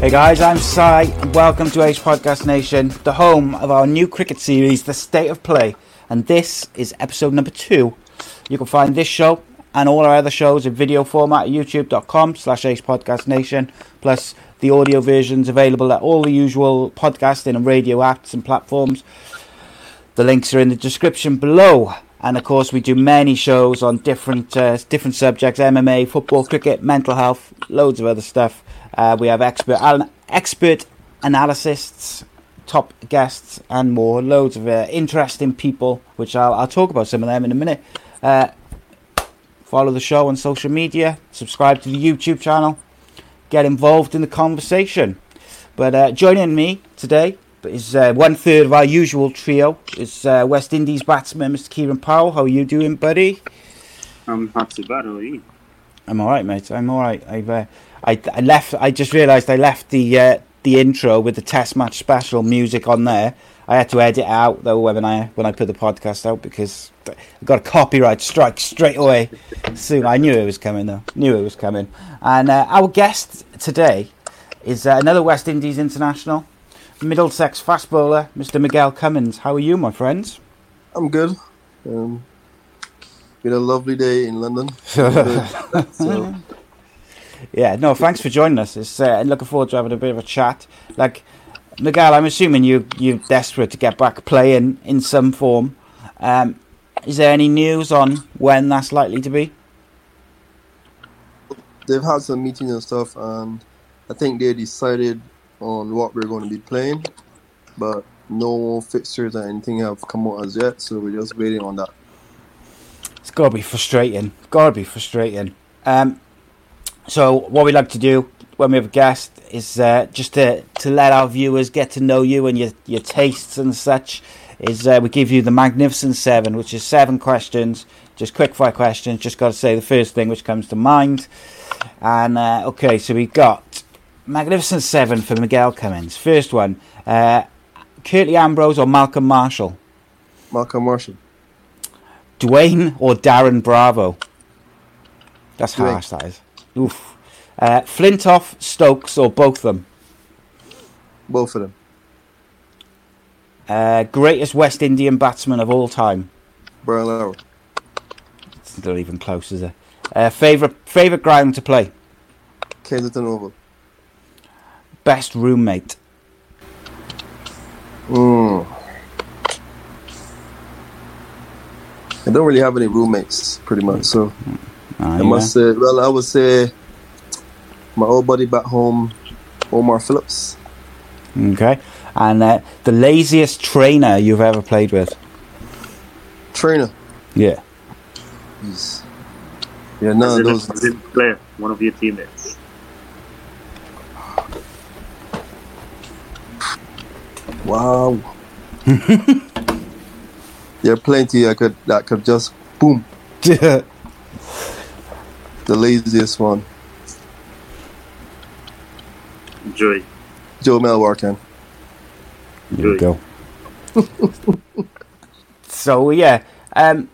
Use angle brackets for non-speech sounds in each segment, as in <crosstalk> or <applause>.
Hey guys, I'm Si, and welcome to Ace Podcast Nation, the home of our new cricket series, The State of Play, and this is episode number two. You can find this show and all our other shows in video format at youtube.com slash Ace Podcast Nation, plus the audio versions available at all the usual podcasting and radio apps and platforms. The links are in the description below. And of course, we do many shows on different uh, different subjects: MMA, football, cricket, mental health, loads of other stuff. Uh, we have expert expert analysts, top guests, and more. Loads of uh, interesting people, which I'll, I'll talk about some of them in a minute. Uh, follow the show on social media, subscribe to the YouTube channel, get involved in the conversation. But uh, joining me today is uh, one third of our usual trio. Is uh, West Indies batsman Mr. Kieran Powell. How are you doing, buddy? I'm not too bad. How are you? I'm all right, mate. I'm all right. I've uh, I, I left. I just realised I left the uh, the intro with the Test match special music on there. I had to edit it out though when I when I put the podcast out because I got a copyright strike straight away. Soon I knew it was coming though. Knew it was coming. And uh, our guest today is uh, another West Indies international, Middlesex fast bowler, Mr. Miguel Cummins. How are you, my friends? I'm good. Um, been a lovely day in London. <laughs> so, Yeah, no, thanks for joining us. It's uh, looking forward to having a bit of a chat. Like Miguel, I'm assuming you you're desperate to get back playing in some form. Um, is there any news on when that's likely to be? they've had some meetings and stuff, and I think they decided on what we're going to be playing, but no fixtures or anything have come out as yet. So we're just waiting on that. It's got to be frustrating. Got to be frustrating. Um, so what we like to do when we have a guest is uh, just to to let our viewers get to know you and your your tastes and such. Is uh, we give you the Magnificent Seven, which is seven questions, just quick fire questions. Just got to say the first thing which comes to mind. And uh, okay, so we've got Magnificent Seven for Miguel Cummins. First one, uh, Curtly Ambrose or Malcolm Marshall, Malcolm Marshall, Dwayne or Darren Bravo. That's Dwayne. harsh, that is. Oof. Uh, Flintoff, Stokes, or both of them. both of them. Uh, greatest West Indian batsman of all time. Brian Lara, It's not even close, is it? Uh, favorite favorite ground to play. Kensington Oval. Best roommate. Mm. I don't really have any roommates, pretty much. So Ah, I yeah. must say, well, I would say my old buddy back home, Omar Phillips. Okay. And uh, the laziest trainer you've ever played with. Trainer. Yeah. Jeez. Yeah, none of those. as in player, one of your teammates. Wow. <laughs> there are plenty I could that could just boom. <laughs> The laziest one, Joy. Jomel Warrican. There you go. <laughs> so yeah, um,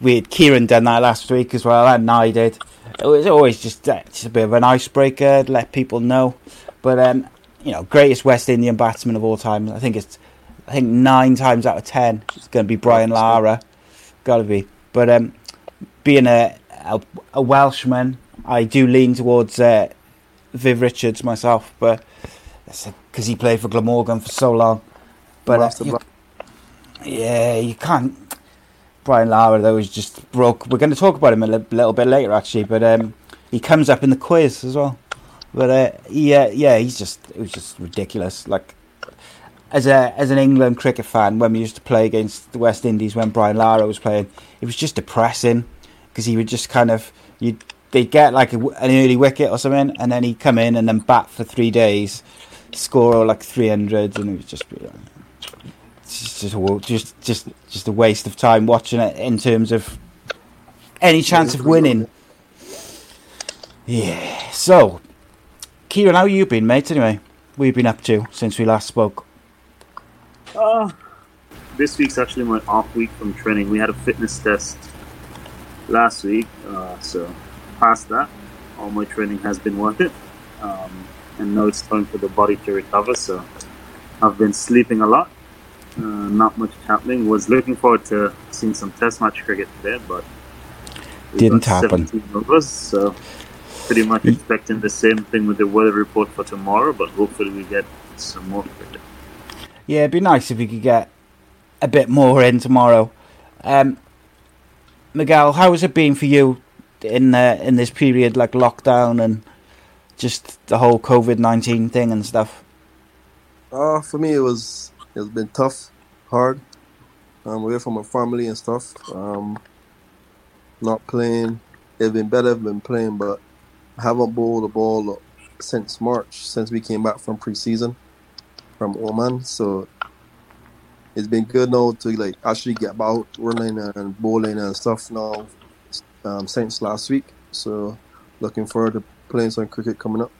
we had Kieran done that last week as well, and I did. It was always just uh, just a bit of an icebreaker, to let people know. But um, you know, greatest West Indian batsman of all time. I think it's, I think nine times out of ten, it's going to be Brian Lara. Got to be. But um, being a, a, a Welshman, I do lean towards uh, Viv Richards myself, but because he played for Glamorgan for so long. But uh, you, yeah, you can't. Brian Lara though is just broke. We're going to talk about him a li- little bit later actually, but um, he comes up in the quiz as well. But uh, yeah, yeah, he's just it was just ridiculous. Like as a as an England cricket fan, when we used to play against the West Indies when Brian Lara was playing, it was just depressing because he would just kind of you they'd get like a, an early wicket or something, and then he'd come in and then bat for three days, score like three hundred, and it was just. Just just just just a waste of time watching it in terms of any chance of winning. Yeah. So, Kieran, how you been, mate? Anyway, we've been up to since we last spoke? Uh, this week's actually my off week from training. We had a fitness test last week, uh, so past that, all my training has been worth it. Um, and now it's time for the body to recover. So I've been sleeping a lot. Uh, not much happening. Was looking forward to seeing some Test match cricket today, but Didn't happen. 17 overs, so pretty much expecting the same thing with the weather report for tomorrow. But hopefully we get some more cricket. Yeah, it'd be nice if we could get a bit more in tomorrow. Um, Miguel, how has it been for you in in this period, like lockdown and just the whole COVID nineteen thing and stuff? Uh, for me, it was it's been tough, hard. Um, away from my family and stuff. Um, not playing. It's been better. I've been playing, but I haven't bowled a ball since March, since we came back from preseason from Oman. So it's been good now to like actually get about running and bowling and stuff now um, since last week. So looking forward to playing some cricket coming up.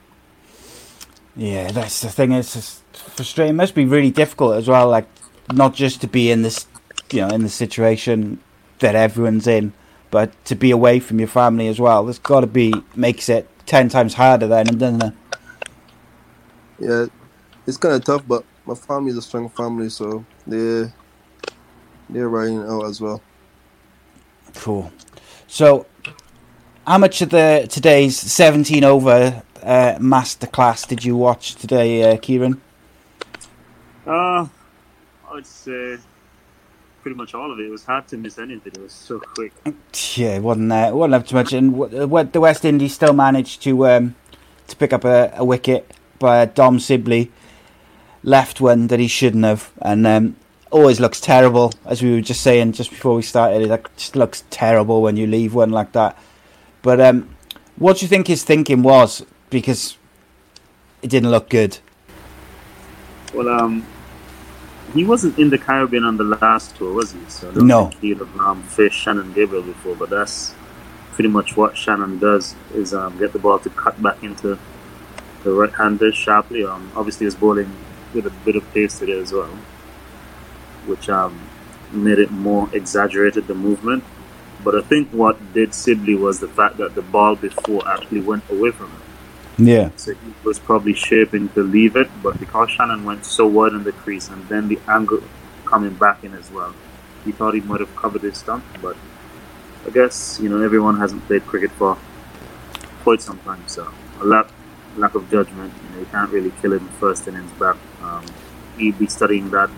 Yeah, that's the thing. It's just frustrating. It must be really difficult as well. Like not just to be in this, you know, in the situation that everyone's in, but to be away from your family as well. There's got to be makes it ten times harder then, doesn't it? Yeah, it's kind of tough, but my family is a strong family, so they're they're riding out as well. Cool. So, how much of the today's 17 over uh, masterclass did you watch today, uh, Kieran? Uh, I'd say pretty much all of it. It was hard to miss anything. It was so quick. Yeah, it wasn't uh, wasn't up too much, and w- w- the West Indies still managed to um, to pick up a, a wicket by Dom Sibley. Left one that he shouldn't have, and um, always looks terrible. As we were just saying just before we started, it just looks terrible when you leave one like that. But um, what do you think his thinking was? Because it didn't look good. Well, um, he wasn't in the Caribbean on the last tour, was he? So I don't No. he'd have um, faced Shannon Gabriel before, but that's pretty much what Shannon does is um, get the ball to cut back into the right-hander sharply. Um, obviously, was bowling with a bit of pace today as well, which um, made it more exaggerated the movement. But I think what did Sibley was the fact that the ball before actually went away from him. Yeah. So he was probably shaping to leave it, but because Shannon went so wide in the crease and then the angle coming back in as well, he thought he might have covered his stump. But I guess you know everyone hasn't played cricket for quite some time, so a lack lack of judgment. You know, you can't really kill him first innings back. Um, he'll be studying that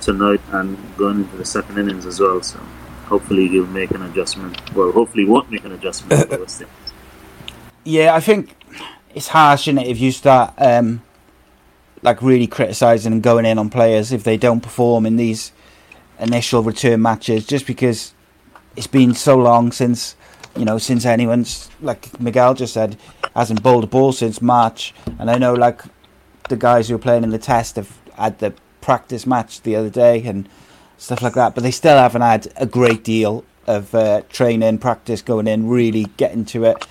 tonight and going into the second innings as well. So hopefully he'll make an adjustment. Well, hopefully he won't make an adjustment. <laughs> Yeah, I think it's harsh, isn't it, if you start um, like really criticising and going in on players if they don't perform in these initial return matches, just because it's been so long since you know since anyone's like Miguel just said hasn't bowled a ball since March, and I know like the guys who are playing in the test have had the practice match the other day and stuff like that, but they still haven't had a great deal of uh, training, practice going in, really getting to it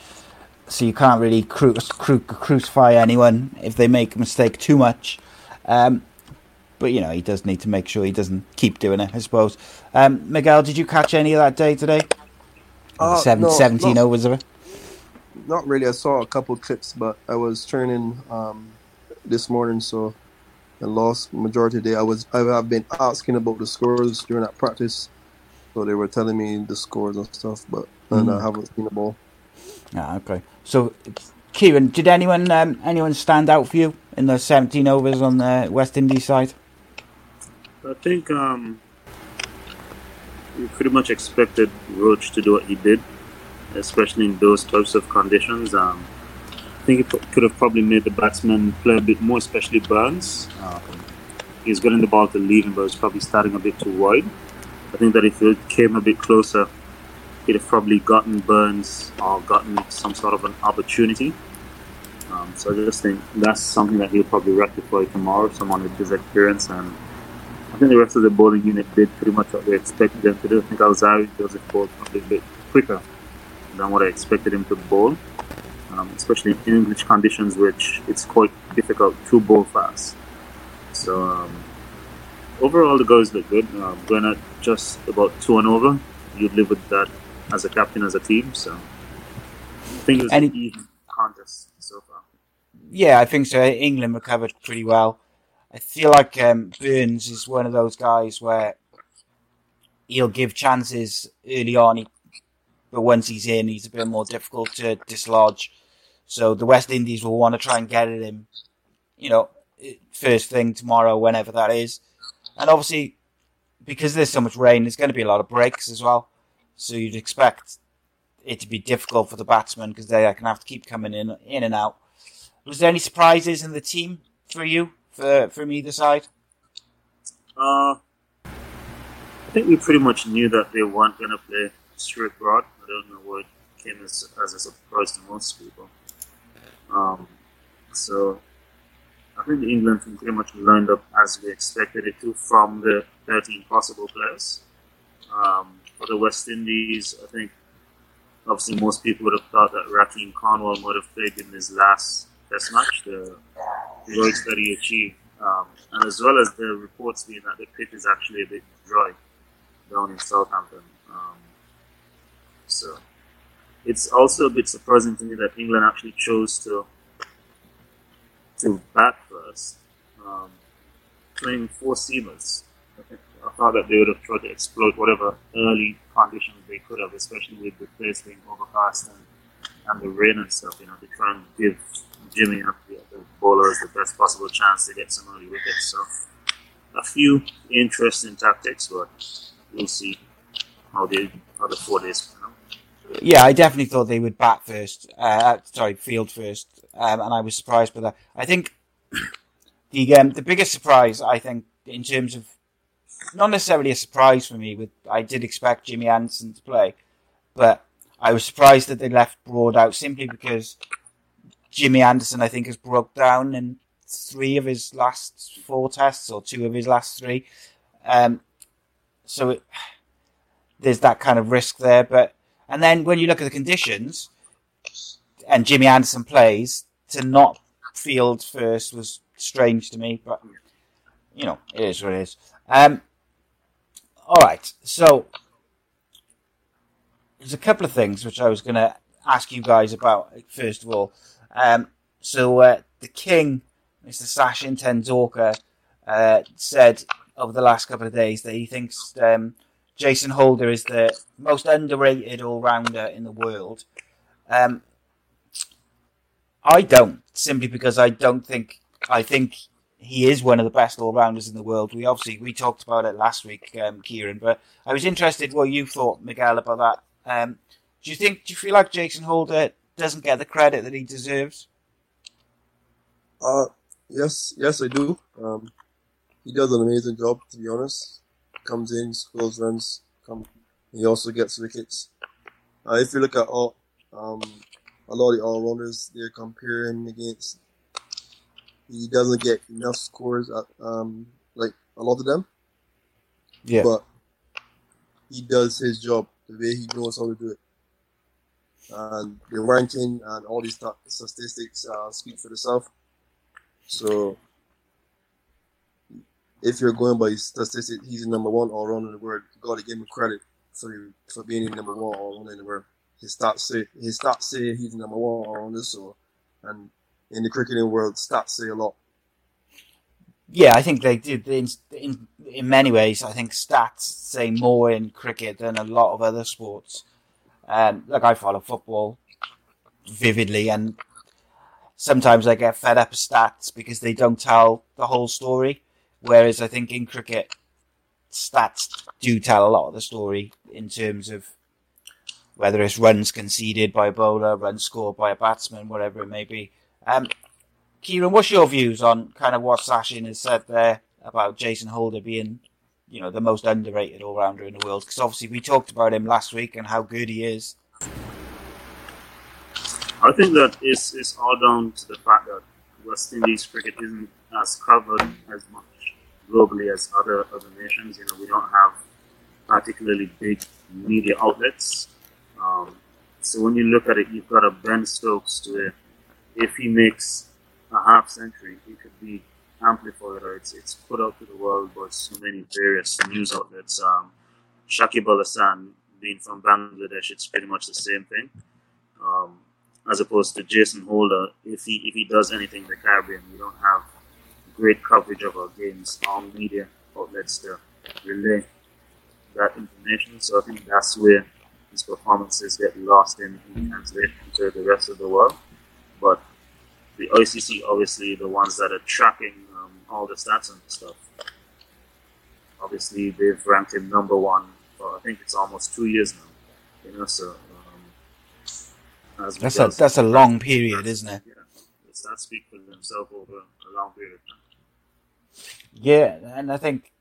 so you can't really cru- cru- crucify anyone if they make a mistake too much. Um, but you know he does need to make sure he doesn't keep doing it. I suppose. Um, Miguel, did you catch any of that day today? Uh, Seven, no, 17 not, overs of it. not really. I saw a couple clips, but I was turning um, this morning, so I lost majority of the day. I was I have been asking about the scores during that practice so they were telling me the scores and stuff, but and Mm. I haven't seen the ball. Ah, okay. So, Kieran, did anyone um, anyone stand out for you in the 17 overs on the West Indies side? I think um, we pretty much expected Roach to do what he did, especially in those types of conditions. Um, I think it could have probably made the batsman play a bit more, especially Burns. Um, he's getting the ball to leave him, but it's probably starting a bit too wide. I think that if it came a bit closer, he'd have probably gotten Burns or gotten some sort of an opportunity. Um, so I just think that's something that he'll probably rectify tomorrow, someone with his experience. And I think the rest of the bowling unit did pretty much what we expected them to do. I think Alzarri Joseph bowled probably a bit quicker than what I expected him to bowl, um, especially in English conditions, which it's quite difficult to bowl fast. So um, overall, the guys look good. Um, going at just about two and over, you'd live with that as a captain, as a team. So I think it was Any- an even contest so far. Yeah, I think so. England recovered pretty well. I feel like um, Burns is one of those guys where he'll give chances early on, he, but once he's in, he's a bit more difficult to dislodge. So the West Indies will want to try and get at him, you know, first thing tomorrow, whenever that is. And obviously, because there's so much rain, there's going to be a lot of breaks as well. So you'd expect it to be difficult for the batsmen because they are going to have to keep coming in, in and out. Was there any surprises in the team for you, for from either side? Uh, I think we pretty much knew that they weren't going to play Stuart Broad. I don't know what came as, as a surprise to most people. Um, so I think England pretty much lined up as we expected it to from the 13 possible players. Um, for the West Indies, I think obviously most people would have thought that Rahkeem Cornwall might have played in his last Test match, the heroics that he achieved, um, and as well as the reports being that the pitch is actually a bit dry down in Southampton. Um, so it's also a bit surprising to me that England actually chose to to bat first, um, playing four seamers. I, thought that they would have tried to exploit whatever early conditions they could have, especially with the place being overcast and, and the rain and stuff, you know, to try and give Jimmy and the, the bowlers the best possible chance to get some early wickets. So a few interesting tactics, but we'll see how they how the four days. Yeah, I definitely thought they would bat first. Uh, sorry, field first, um, and I was surprised by that. I think <clears throat> the um, the biggest surprise, I think, in terms of not necessarily a surprise for me, with I did expect Jimmy Anderson to play, but I was surprised that they left Broad out simply because Jimmy Anderson, I think, has broke down in three of his last four tests or two of his last three. Um, so it, there's that kind of risk there. But and then when you look at the conditions, and Jimmy Anderson plays to not field first was strange to me. But you know, it is what it is. Um, all right, so there's a couple of things which I was going to ask you guys about. First of all, um, so uh, the King, Mr. Sachin Tendulkar, uh, said over the last couple of days that he thinks um, Jason Holder is the most underrated all-rounder in the world. Um, I don't, simply because I don't think I think he is one of the best all-rounders in the world. We obviously we talked about it last week, um, Kieran, but I was interested what you thought, Miguel, about that. Um, do you think? Do you feel like Jason Holder doesn't get the credit that he deserves? Uh, yes, yes, I do. Um, he does an amazing job, to be honest. Comes in, scores runs. Come, he also gets wickets. Uh, if you look at all, um, a lot of the all rounders they're comparing against, he doesn't get enough scores. At, um, like a lot of them, Yeah. but he does his job the way he knows how to do it. And the ranking and all these sta- statistics uh, speak for themselves. So, if you're going by statistics, he's number one all around in the world. You got to give him credit for for being number one all around in the world. His stats say his stats say he's number one all around. So, and in the cricketing world, stats say a lot. yeah, I think they did. In, in in many ways, I think stats say more in cricket than a lot of other sports. Um, like I follow football vividly, and sometimes I get fed up with stats because they don't tell the whole story. Whereas I think in cricket, stats do tell a lot of the story in terms of whether it's runs conceded by a bowler, runs scored by a batsman, whatever it may be. Um, Kieran, what's your views on kind of what Sachin has said there about Jason Holder being, you know, the most underrated all rounder in the world? Because obviously we talked about him last week and how good he is. I think that it's, it's all down to the fact that West Indies cricket isn't as covered as much globally as other other nations. You know, we don't have particularly big media outlets. Um, so when you look at it, you've got a Ben Stokes to it. If he makes a half century, it could be amplified or it's, it's put out to the world by so many various news outlets. Um, Shakib Al Hasan, being from Bangladesh, it's pretty much the same thing. Um, as opposed to Jason Holder, if he if he does anything in the Caribbean, we don't have great coverage of our games on media outlets to relay that information. So I think that's where his performances get lost in, in translation to the rest of the world. But the ICC, obviously, the ones that are tracking um, all the stats and stuff, obviously they've ranked him number one for I think it's almost two years now. You know, so um, that's a that's a long period, isn't it? Yeah, the stats speak for themselves over a long period of time. Yeah, and I think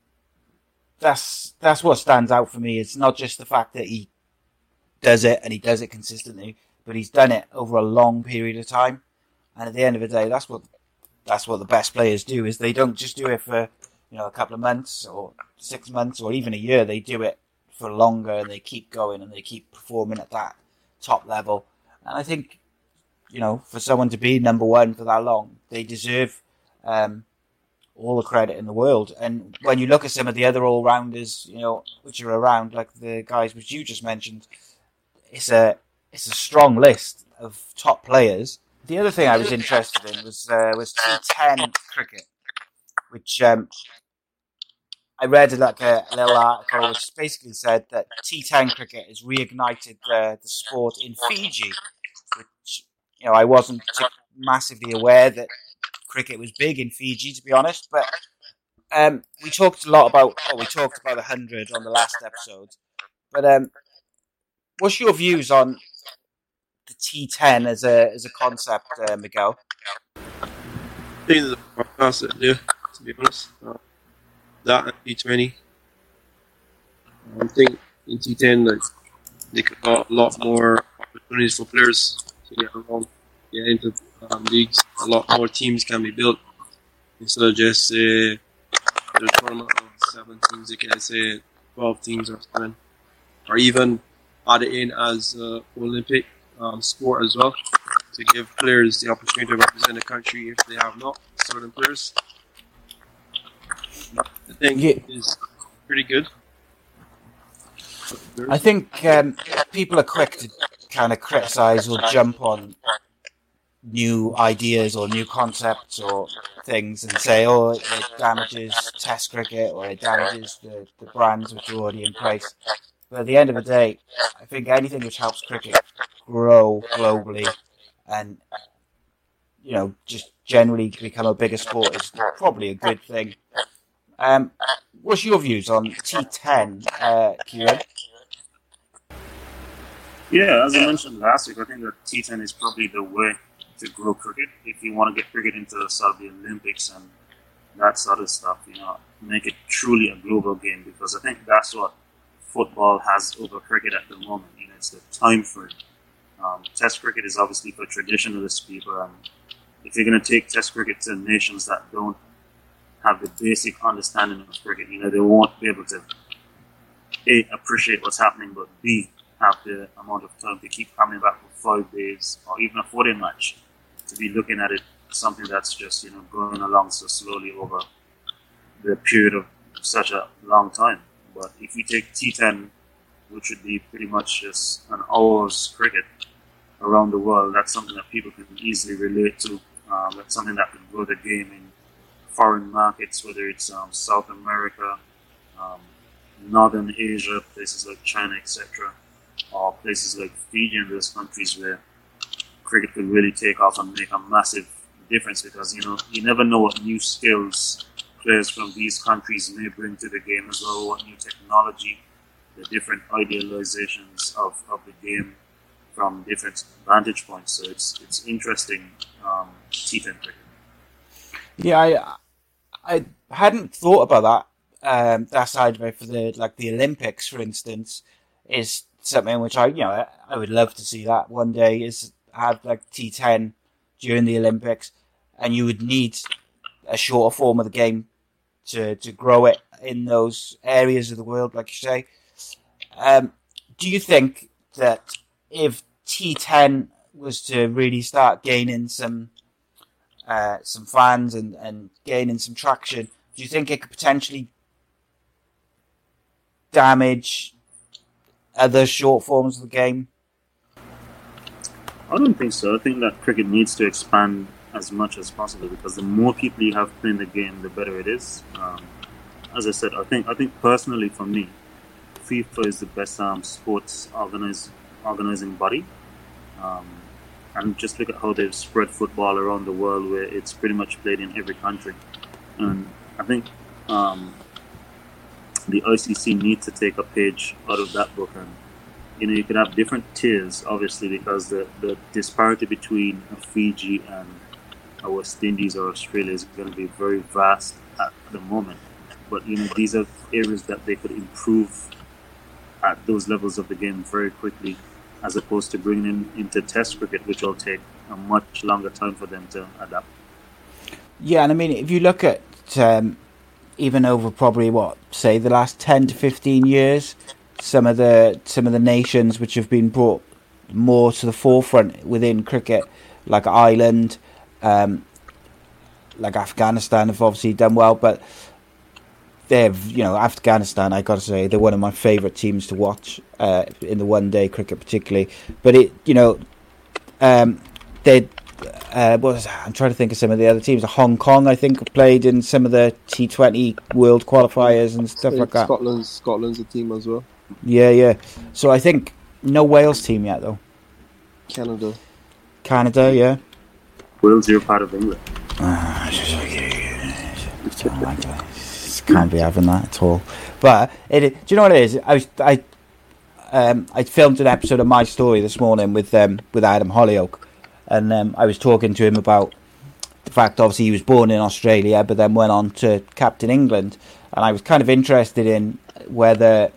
that's that's what stands out for me. It's not just the fact that he does it and he does it consistently, but he's done it over a long period of time. And at the end of the day, that's what that's what the best players do. Is they don't just do it for you know a couple of months or six months or even a year. They do it for longer and they keep going and they keep performing at that top level. And I think you know for someone to be number one for that long, they deserve um, all the credit in the world. And when you look at some of the other all rounders, you know, which are around, like the guys which you just mentioned, it's a it's a strong list of top players. The other thing I was interested in was uh, was T10 cricket, which um, I read like a, a, little article which basically said that T10 cricket has reignited the, the sport in Fiji, which you know I wasn't massively aware that cricket was big in Fiji, to be honest. But um, we talked a lot about, oh, we talked about 100 on the last episode. But um, what's your views on the T10 as a as a concept, uh, Miguel? I think it's a idea, to be honest. Uh, that and T20. I think in T10, like, they could got a lot more opportunities for players to get along, get into um, leagues, a lot more teams can be built instead of just uh, the tournament of seven teams. You can say twelve teams or seven, or even add it in as uh, Olympic um, sport as well to give players the opportunity to represent the country if they have not certain players. I think yeah. is pretty good. I think um, people are quick to kind of criticize or jump on new ideas or new concepts or things and say, oh, it, damages Test cricket or it damages the, the brands which are already in place. But at the end of the day, I think anything which helps cricket grow globally and, you know, just generally become a bigger sport is probably a good thing. Um, what's your views on T10, uh, Kieran? Yeah, as I mentioned last week, I think that T10 is probably the way to grow cricket. If you want to get cricket into sort of the Olympics and that sort of stuff, you know, make it truly a global game because I think that's what football has over cricket at the moment. You know, it's the time frame. Um, test cricket is obviously for traditionalist people, and if you're going to take Test cricket to nations that don't have the basic understanding of cricket, you know, they won't be able to a appreciate what's happening, but b have the amount of time to keep coming back for five days or even a four day match to be looking at it something that's just you know going along so slowly over the period of such a long time. But if you take T10, which would be pretty much just an hour's cricket around the world, that's something that people can easily relate to. Um, that's something that can grow the game in foreign markets, whether it's um, South America, um, Northern Asia, places like China, etc., or places like Fiji and those countries where cricket could really take off and make a massive difference because you know you never know what new skills players from these countries may bring to the game as well, what new technology, the different idealizations of, of the game from different vantage points. So it's it's interesting um, T10 cricket. Yeah, I I hadn't thought about that. Um, that side of it for the like the Olympics, for instance, is something which I you know I, I would love to see that one day. Is have like T10 during the Olympics, and you would need a shorter form of the game to to grow it in those areas of the world, like you say. Um, do you think that if T10 was to really start gaining some uh, some fans and, and gaining some traction, do you think it could potentially damage other short forms of the game? I don't think so. I think that cricket needs to expand as much as possible because the more people you have playing the game, the better it is. Um, as I said, I think I think personally for me, FIFA is the best um, sports organize, organizing body. Um, and just look at how they've spread football around the world, where it's pretty much played in every country. And I think um, the ICC needs to take a page out of that book and you know, you could have different tiers, obviously, because the, the disparity between Fiji and a West Indies or Australia is going to be very vast at the moment. But, you know, these are areas that they could improve at those levels of the game very quickly, as opposed to bringing in into Test cricket, which will take a much longer time for them to adapt. Yeah, and I mean, if you look at um, even over probably what say the last ten to fifteen years, some of the some of the nations which have been brought more to the forefront within cricket, like Ireland, um, like Afghanistan, have obviously done well, but they've you know Afghanistan. I got to say they're one of my favourite teams to watch uh, in the one day cricket, particularly. But it you know um, they. Uh, was I'm trying to think of some of the other teams. Hong Kong, I think, played in some of the T20 World qualifiers and stuff like that. Scotland's Scotland's a team as well. Yeah, yeah. So I think no Wales team yet though. Canada. Canada, yeah. Wales, you're part of England. Can't be having that at all. But it, do you know what it is? I was I um, I filmed an episode of my story this morning with um, with Adam Hollioake, and um, I was talking to him about the fact obviously he was born in Australia, but then went on to captain England, and I was kind of interested in whether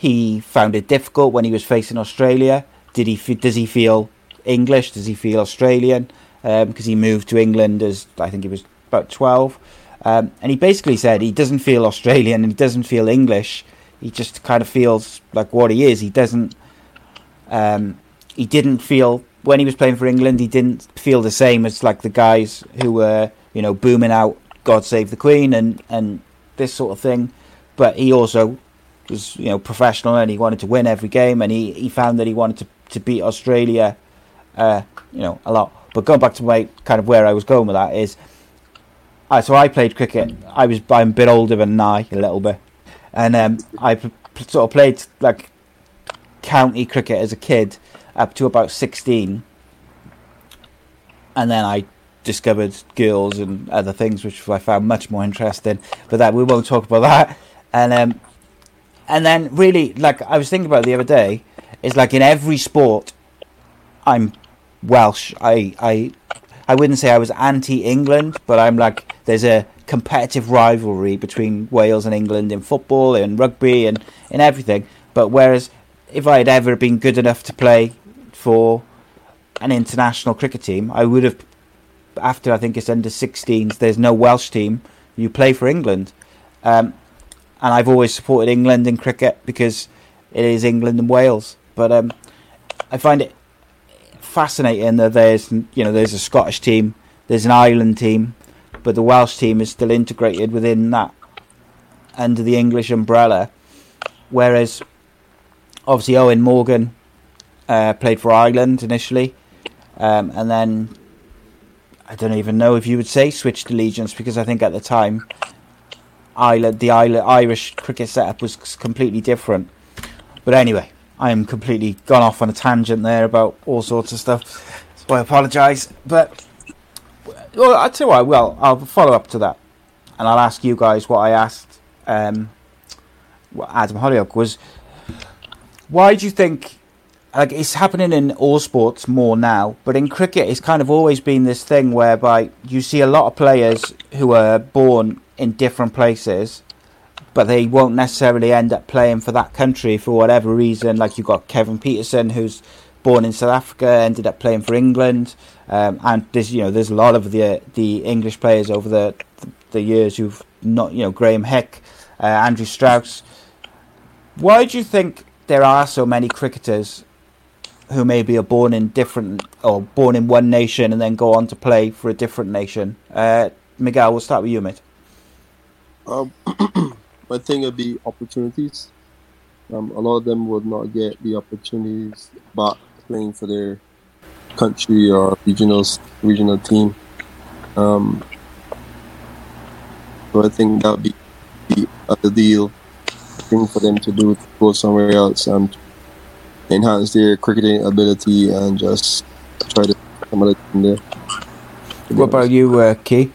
he found it difficult when he was facing Australia. Did he does he feel English? Does he feel Australian? Because um, he moved to England as I think he was about twelve, um, and he basically said he doesn't feel Australian and he doesn't feel English. He just kind of feels like what he is. He doesn't. Um, he didn't feel when he was playing for England. He didn't feel the same as like the guys who were you know booming out "God Save the Queen" and and this sort of thing. But he also was you know professional and he wanted to win every game and he, he found that he wanted to, to beat Australia uh, you know a lot. But going back to my kind of where I was going with that is I so I played cricket. I was I'm a bit older than I a little bit. And um, I p- sort of played like county cricket as a kid up to about 16 and then I discovered girls and other things which I found much more interesting. But that we won't talk about that. And um, and then really like I was thinking about the other day is like in every sport I'm Welsh. I I I wouldn't say I was anti England but I'm like there's a competitive rivalry between Wales and England in football and rugby and in everything. But whereas if I had ever been good enough to play for an international cricket team I would have after I think it's under 16s there's no Welsh team. You play for England. Um, and I've always supported England in cricket because it is England and Wales. But um, I find it fascinating that there's you know there's a Scottish team, there's an Ireland team, but the Welsh team is still integrated within that under the English umbrella. Whereas obviously Eoin Morgan uh, played for Ireland initially, um, and then I don't even know if you would say switched allegiance because I think at the time, Ireland, the Irish cricket setup was completely different. But anyway, I am completely gone off on a tangent there about all sorts of stuff. So I apologise. But well, I'll tell you what. Well, I'll follow up to that, and I'll ask you guys what I asked um, Adam Hollioake was. Why do you think like it's happening in all sports more now, but in cricket, it's kind of always been this thing whereby you see a lot of players who are born in different places, but they won't necessarily end up playing for that country for whatever reason. Like you've got Kevin Pietersen, who's born in South Africa, ended up playing for England, um, and there's you know there's a lot of the the English players over the the years who've not you know Graeme Hick, uh, Andrew Strauss. Why do you think there are so many cricketers who maybe are born in different or born in one nation and then go on to play for a different nation. Uh, Miguel, we'll start with you, mate. Um, I think it'd be opportunities. Um, a lot of them would not get the opportunities back playing for their country or regional regional team. Um, so I think that would be the ideal thing for them to do to go somewhere else and enhance their cricketing ability and just try to come out in there. What about you, uh, Key?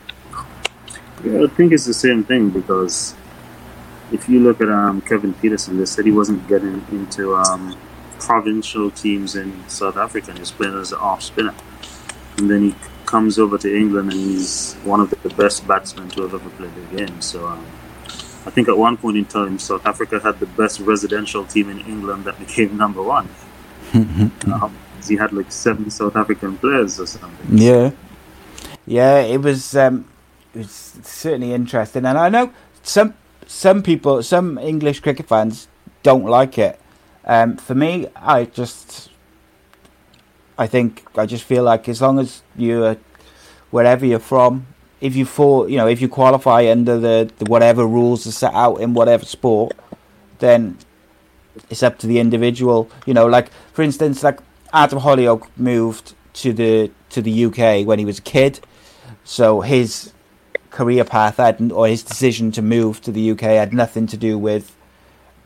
Yeah, I think it's the same thing because if you look at um, Kevin Pietersen, they said he wasn't getting into um, provincial teams in South Africa and he's playing as an off spinner. And then he comes over to England and he's one of the best batsmen to have ever played the game. So um, I think at one point in time, South Africa had the best residential team in England that became number one. <laughs> um, he had like seven South African players or something. Yeah, yeah, it was um, it was certainly interesting, and I know some some people, some English cricket fans don't like it. Um, for me, I just I think I just feel like as long as you're wherever you're from, if you fall, you know, if you qualify under the, the whatever rules are set out in whatever sport, then it's up to the individual. You know, like for instance, like Adam Hollioake moved to the to the UK when he was a kid, so his career path had or his decision to move to the UK had nothing to do with,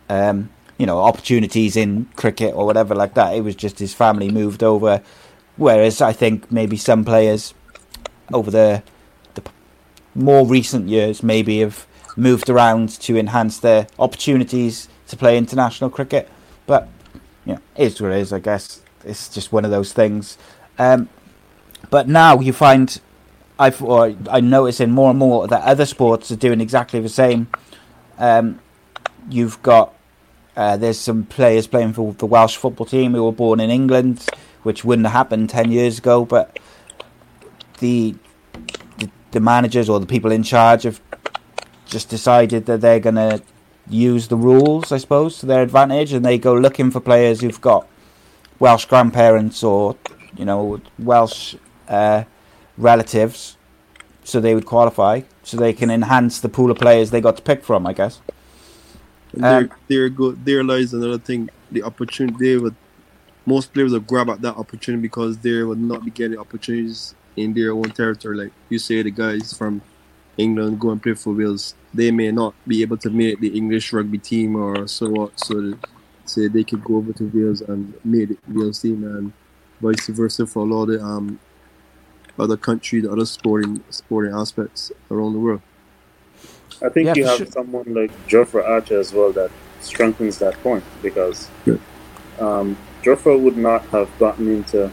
um, you know, opportunities in cricket or whatever like that. It was just his family moved over. Whereas I think maybe some players over the more recent years maybe have moved around to enhance their opportunities to play international cricket. But know, it is what it is, I guess. It's just one of those things. Um, but now you find I've or I'm noticing more and more that other sports are doing exactly the same. Um, you've got uh, there's some players playing for the Welsh football team who were born in England, which wouldn't have happened ten years ago. But the the managers or the people in charge have just decided that they're going to use the rules, I suppose, to their advantage, and they go looking for players who've got Welsh grandparents or you know Welsh uh, relatives, so they would qualify, so they can enhance the pool of players they got to pick from, I guess. And there, um, there, go, there lies another thing: the opportunity. They would most players would grab at that opportunity because they would not be getting opportunities in their own territory. Like you say, the guys from England go and play for Wales, they may not be able to make the English rugby team or so what. So say they could go over to Wales and make the Wales team, and vice versa for a lot of the um, other countries, other sporting sporting aspects around the world. I think yeah, you have sure. someone like Jofra Archer as well that strengthens that point because yeah. um, Jofra would not have gotten into a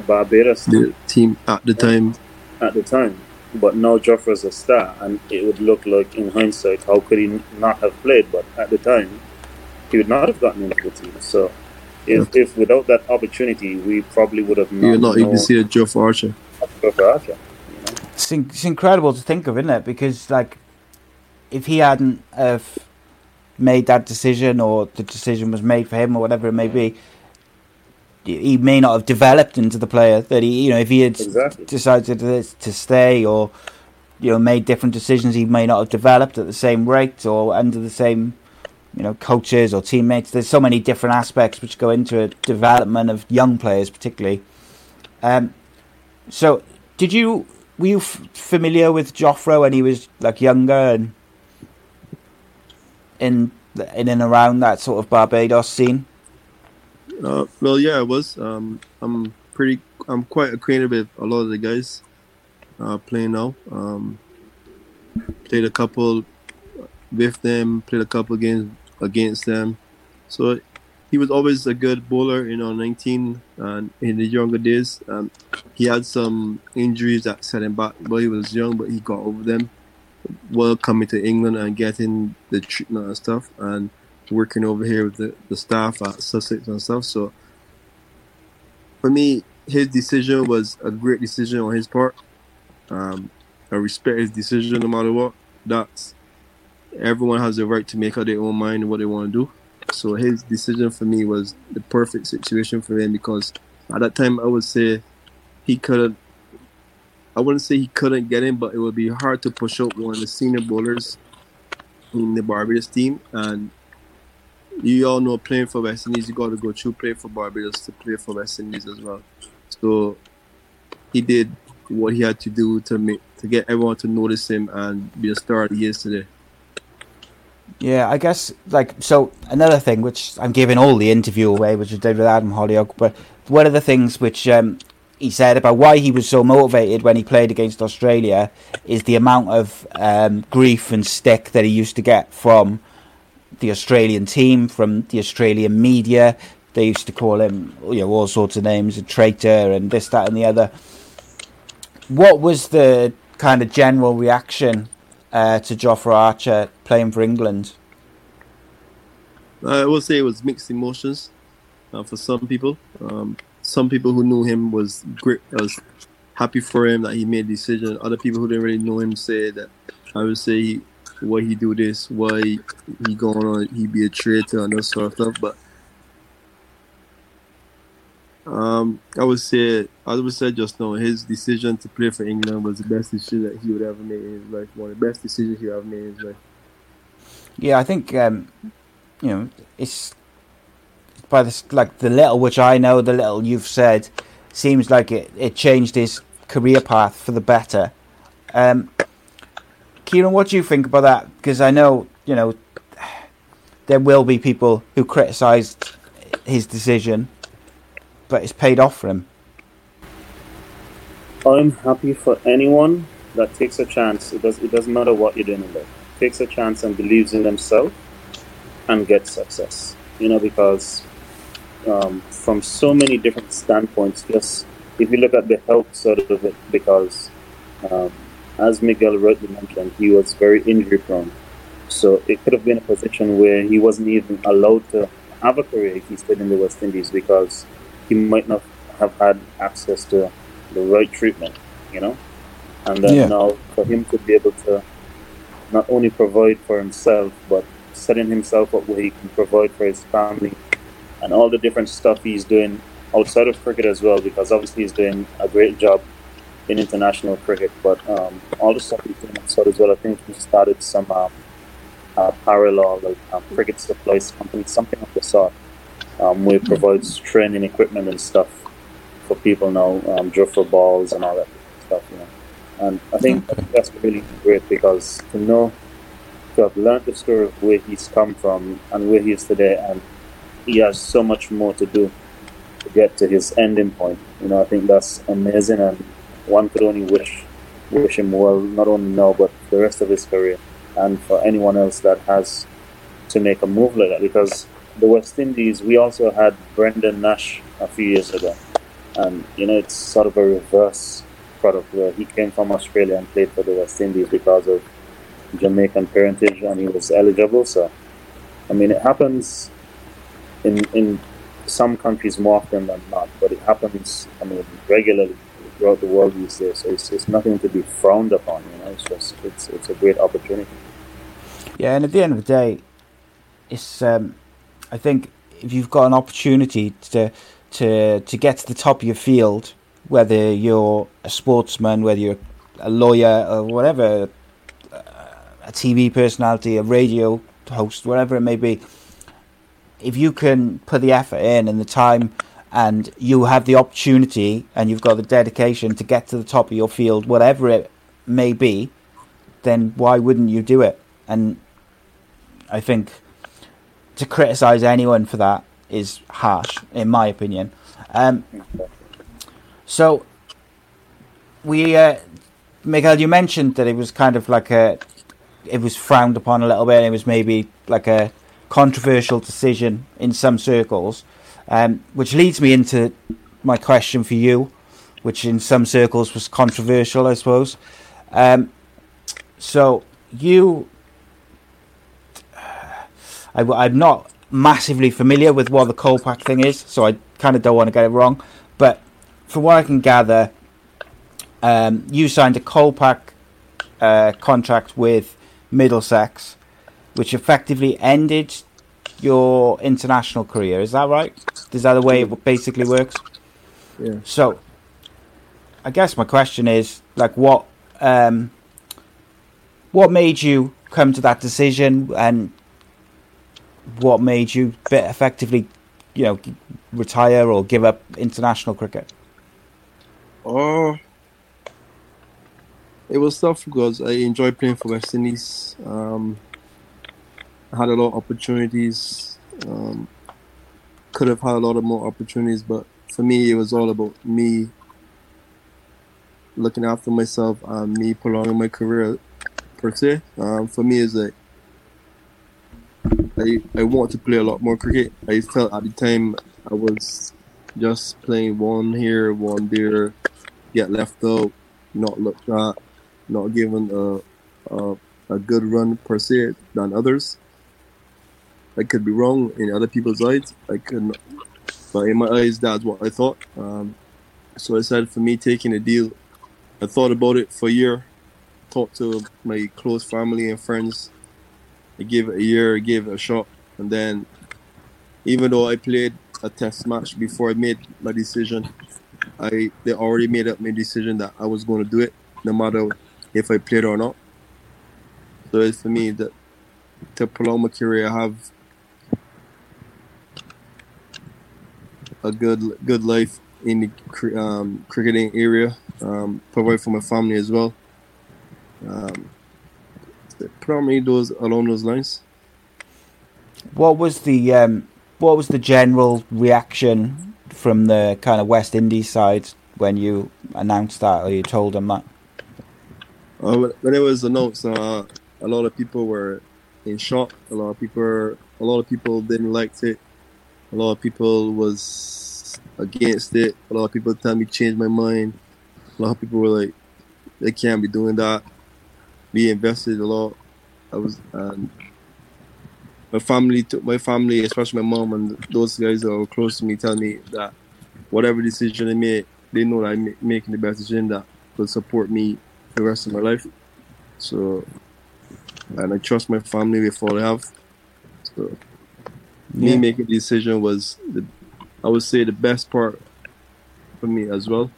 Barbados the team at the time. At the time. But now Jofra's a star, and it would look like, in hindsight, how could he not have played? But at the time, he would not have gotten into the team. So, if, yeah. if without that opportunity, we probably would have not. You're not even see a Jofra Archer. Jofra Archer. You know? it's, in, it's incredible to think of, isn't it? Because, like, if he hadn't have made that decision, or the decision was made for him, or whatever it may be, he may not have developed into the player that he, you know, if he had exactly. decided to, to stay or, you know, made different decisions, he may not have developed at the same rate or under the same, you know, coaches or teammates. There's so many different aspects which go into a development of young players, particularly. Um, so, did you were you f- familiar with Jofra when he was like younger and in in and around that sort of Barbados scene? Uh, well, yeah, I was. Um, I'm pretty. I'm quite acquainted with a lot of the guys uh, playing now. Um, played a couple with them. Played a couple games against them. So he was always a good bowler. You know, 19 and in the younger days, um, he had some injuries that set him back while he was young, but he got over them. While coming to England and getting the treatment and stuff, and working over here with the, the staff at Sussex and stuff. So for me, his decision was a great decision on his part. Um, I respect his decision no matter what. That's everyone has the right to make up their own mind and what they want to do. So his decision for me was the perfect situation for him because at that time I would say he couldn't. I wouldn't say he couldn't get in, but it would be hard to push up one of the senior bowlers in the Barbados team. And you all know playing for West Indies, you got to go through play for Barbados to play for West Indies as well. So he did what he had to do to make to get everyone to notice him and be a star he is today. Yeah, I guess like so. Another thing which I'm giving all the interview away, which I did with Adam Hollioake, but one of the things which um, he said about why he was so motivated when he played against Australia is the amount of um, grief and stick that he used to get from the Australian team, from the Australian media. They used to call him, you know, all sorts of names, a traitor and this, that, and the other. What was the kind of general reaction uh, to Jofra Archer playing for England? I will say it was mixed emotions uh, for some people. Um, some people who knew him was great, was happy for him that he made a decision. Other people who didn't really know him say that I would say he, why he do this, why he going on, he be a traitor and that sort of stuff. But um, I would say, I would say just now, his decision to play for England was the best decision that he would ever made in his life. One of the best decisions he ever made in his life. Yeah, I think um, you know it's by the like the little which I know, the little you've said, seems like it, it changed his career path for the better. Um, Kieran, what do you think about that? Because I know you know there will be people who criticised his decision but it's paid off for him. I'm happy for anyone that takes a chance. It does. It doesn't matter what you're doing in life. Takes a chance and believes in themselves and gets success. You know, because um, from so many different standpoints, just if you look at the health side of it, because um, as Miguel rightly mentioned, he was very injury prone. So it could have been a position where he wasn't even allowed to have a career if he stayed in the West Indies because he might not have had access to the right treatment, you know. And then yeah. now for him to be able to not only provide for himself, but setting himself up where he can provide for his family and all the different stuff he's doing outside of cricket as well, because obviously he's doing a great job in international cricket, but um, all the stuff he's doing outside as well. I think he started some um, uh, parallel like um, cricket supplies company, something of the sort um, where it provides training equipment and stuff for people now, um, for balls and all that stuff, you know. And I think that's really great because to know, to have learned the story of where he's come from and where he is today, and he has so much more to do to get to his ending point. You know, I think that's amazing, and one could only wish wish him well, not only now but the rest of his career, and for anyone else that has to make a move like that because the West Indies, we also had Brendan Nash a few years ago. And, you know, it's sort of a reverse product where he came from Australia and played for the West Indies because of Jamaican parentage and he was eligible. So, I mean, it happens in, in some countries more often than not, but it happens, I mean, regularly throughout the world these days. So it's, it's nothing to be frowned upon, you know, it's just, it's, it's a great opportunity. Yeah, and at the end of the day, it's, um, I think if you've got an opportunity to to to get to the top of your field, whether you're a sportsman, whether you're a lawyer or whatever, a TV personality, a radio host, whatever it may be, if you can put the effort in and the time and you have the opportunity and you've got the dedication to get to the top of your field, whatever it may be, then why wouldn't you do it? And I think to criticize anyone for that is harsh, in my opinion. Um, so we, uh, Miguel, you mentioned that it was kind of like a, it was frowned upon a little bit. It was maybe like a controversial decision in some circles, um, which leads me into my question for you, which in some circles was controversial, I suppose. Um, so you, I, I'm not massively familiar with what the Kolpak thing is, so I kind of don't want to get it wrong. But from what I can gather, um, you signed a Kolpak uh, contract with Middlesex, which effectively ended your international career. Is that right? Is that the way it basically works? Yeah. So, I guess my question is like, what, um, what made you come to that decision, and what made you effectively, you know, retire or give up international cricket? Oh, it was tough because I enjoyed playing for West Indies. Um, had a lot of opportunities. Um, could have had a lot of more opportunities, but for me, it was all about me looking after myself and me prolonging my career per se. Um, for me, is like I I want to play a lot more cricket. I felt at the time I was just playing one here, one there, get left out, not looked at, not given a, a, a good run per se than others. I could be wrong in other people's eyes. I could, but in my eyes, that's what I thought. Um, so I said for me taking a deal, I thought about it for a year, talked to my close family and friends. I gave it a year, I gave it a shot, and then even though I played a test match before I made my decision, I they already made up my decision that I was going to do it, no matter if I played or not. So it's for me that to prolong my career, I have a good good life in the um, cricketing area, um, provide for my family as well. Um, predominantly those along those lines. What was the um, what was the general reaction from the kind of West Indies side when you announced that or you told them that? Uh, when it was announced, uh, a lot of people were in shock. A lot of people, a lot of people didn't like it. A lot of people was against it. A lot of people tell me change my mind. A lot of people were like, they can't be doing that. We invested a lot. I was, and my family, my family, especially my mom and those guys that were close to me, tell me that whatever decision I make, they know that I'm making the best decision that will support me the rest of my life. So, and I trust my family with all I have. So, me Yeah. making the decision was, the, I would say, the best part for me as well.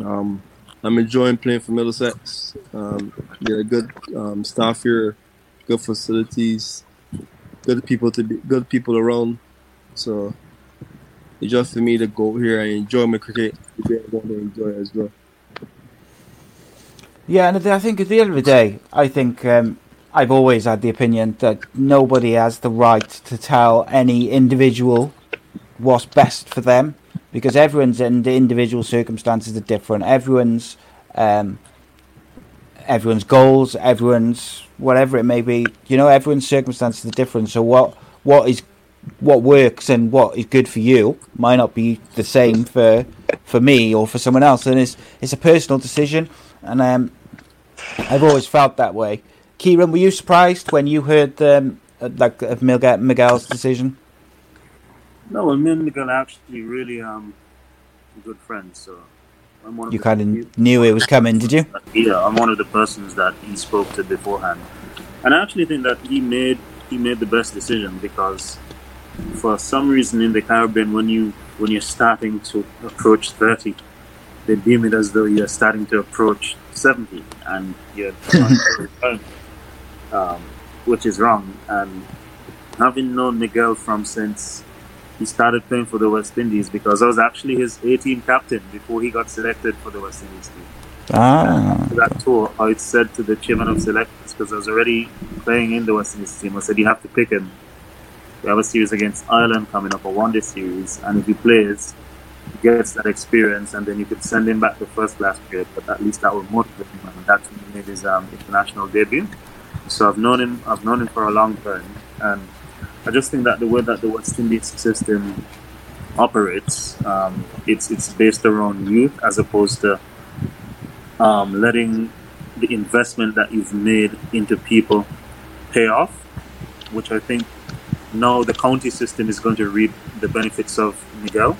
Um, I'm enjoying playing for Middlesex. Um, a good um, staff here, good facilities, good people to be, good people around. So it's just for me to go here and enjoy my cricket. To be able to enjoy it as well. Yeah, and I think at the end of the day, I think um, I've always had the opinion that nobody has the right to tell any individual what's best for them because everyone's in individual circumstances are different. Everyone's um, everyone's goals, everyone's whatever it may be. You know, everyone's circumstances are different. So what what is what works and what is good for you might not be the same for for me or for someone else, and it's it's a personal decision. And um, I've always felt that way. Kieran, were you surprised when you heard um, uh, like of Miguel, Miguel's decision? No, I me and Miguel are actually really um good friends. So I'm one of You kind of knew it was coming, did you? Yeah, I'm one of the persons that he spoke to beforehand, and I actually think that he made he made the best decision because for some reason in the Caribbean, when you when you're starting to approach thirty, they deem it as though you're starting to approach seventy, and you're <laughs> um, which is wrong. And having known Miguel from since he started playing for the West Indies because I was actually his A team captain before he got selected for the West Indies team. Ah. After that tour, I said to the chairman of selectors, because I was already playing in the West Indies team, I said, You have to pick him. We have a series against Ireland coming up, a one day series, and if he plays, he gets that experience, and then you could send him back to first class period, but at least that will motivate him, and that's when he made his um, international debut. So I've known him, I've known him for a long time, and I just think that the way that the West Indies system operates, um, it's it's based around youth as opposed to um, letting the investment that you've made into people pay off, which I think now the county system is going to reap the benefits of Miguel.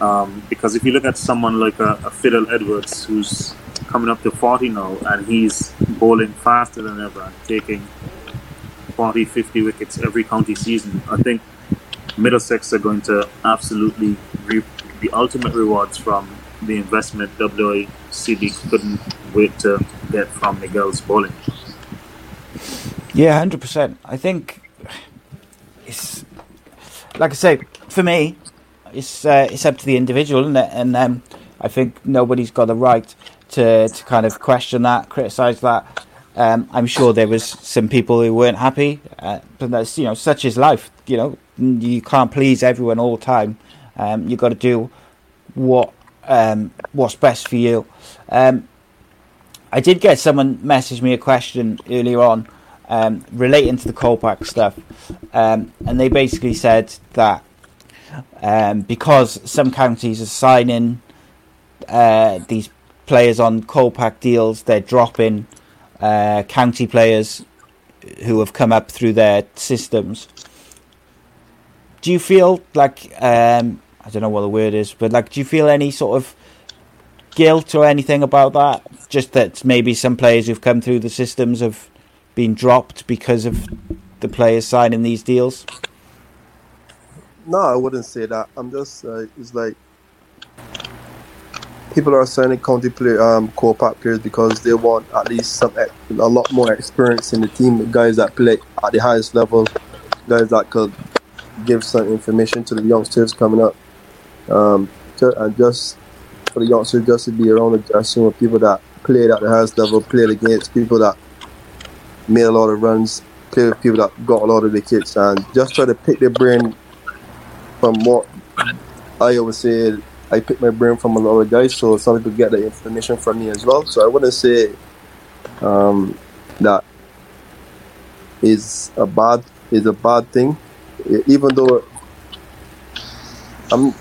Um, because if you look at someone like a, a Fidel Edwards, who's coming up to 40 now, and he's bowling faster than ever and taking 40, 50 wickets every county season, I think Middlesex are going to absolutely reap the ultimate rewards from the investment WICB couldn't wait to get from Miguel's bowling. Yeah, hundred percent. I think it's like I say for me, it's uh, it's up to the individual, isn't it? And um, I think nobody's got the right to to kind of question that, criticise that. Um, I'm sure there was some people who weren't happy, uh, but that's you know such is life. You know, you can't please everyone all the time. Um, you got to do what um, what's best for you. Um, I did get someone message me a question earlier on um, relating to the Kolpak stuff, um, and they basically said that because some counties are signing uh, these players on Kolpak deals, they're dropping uh, county players who have come up through their systems. Do you feel like um, I don't know what the word is, but like, do you feel any sort of guilt or anything about that? Just that maybe some players who've come through the systems have been dropped because of the players signing these deals? No, I wouldn't say that. I'm just uh, it's like people are signing county play um Kolpak players because they want at least some a lot more experience in the team. Guys that play at the highest level, guys that could give some information to the youngsters coming up. Um, and just for the youngsters just to be around the dressing with people that played at the highest level, played against people that made a lot of runs, played with people that got a lot of the wickets, and just try to pick their brain from what I always say. I pick my brain from a lot of guys, so some people get the information from me as well. So I wouldn't say um, that is a bad is a bad thing, even though I'm.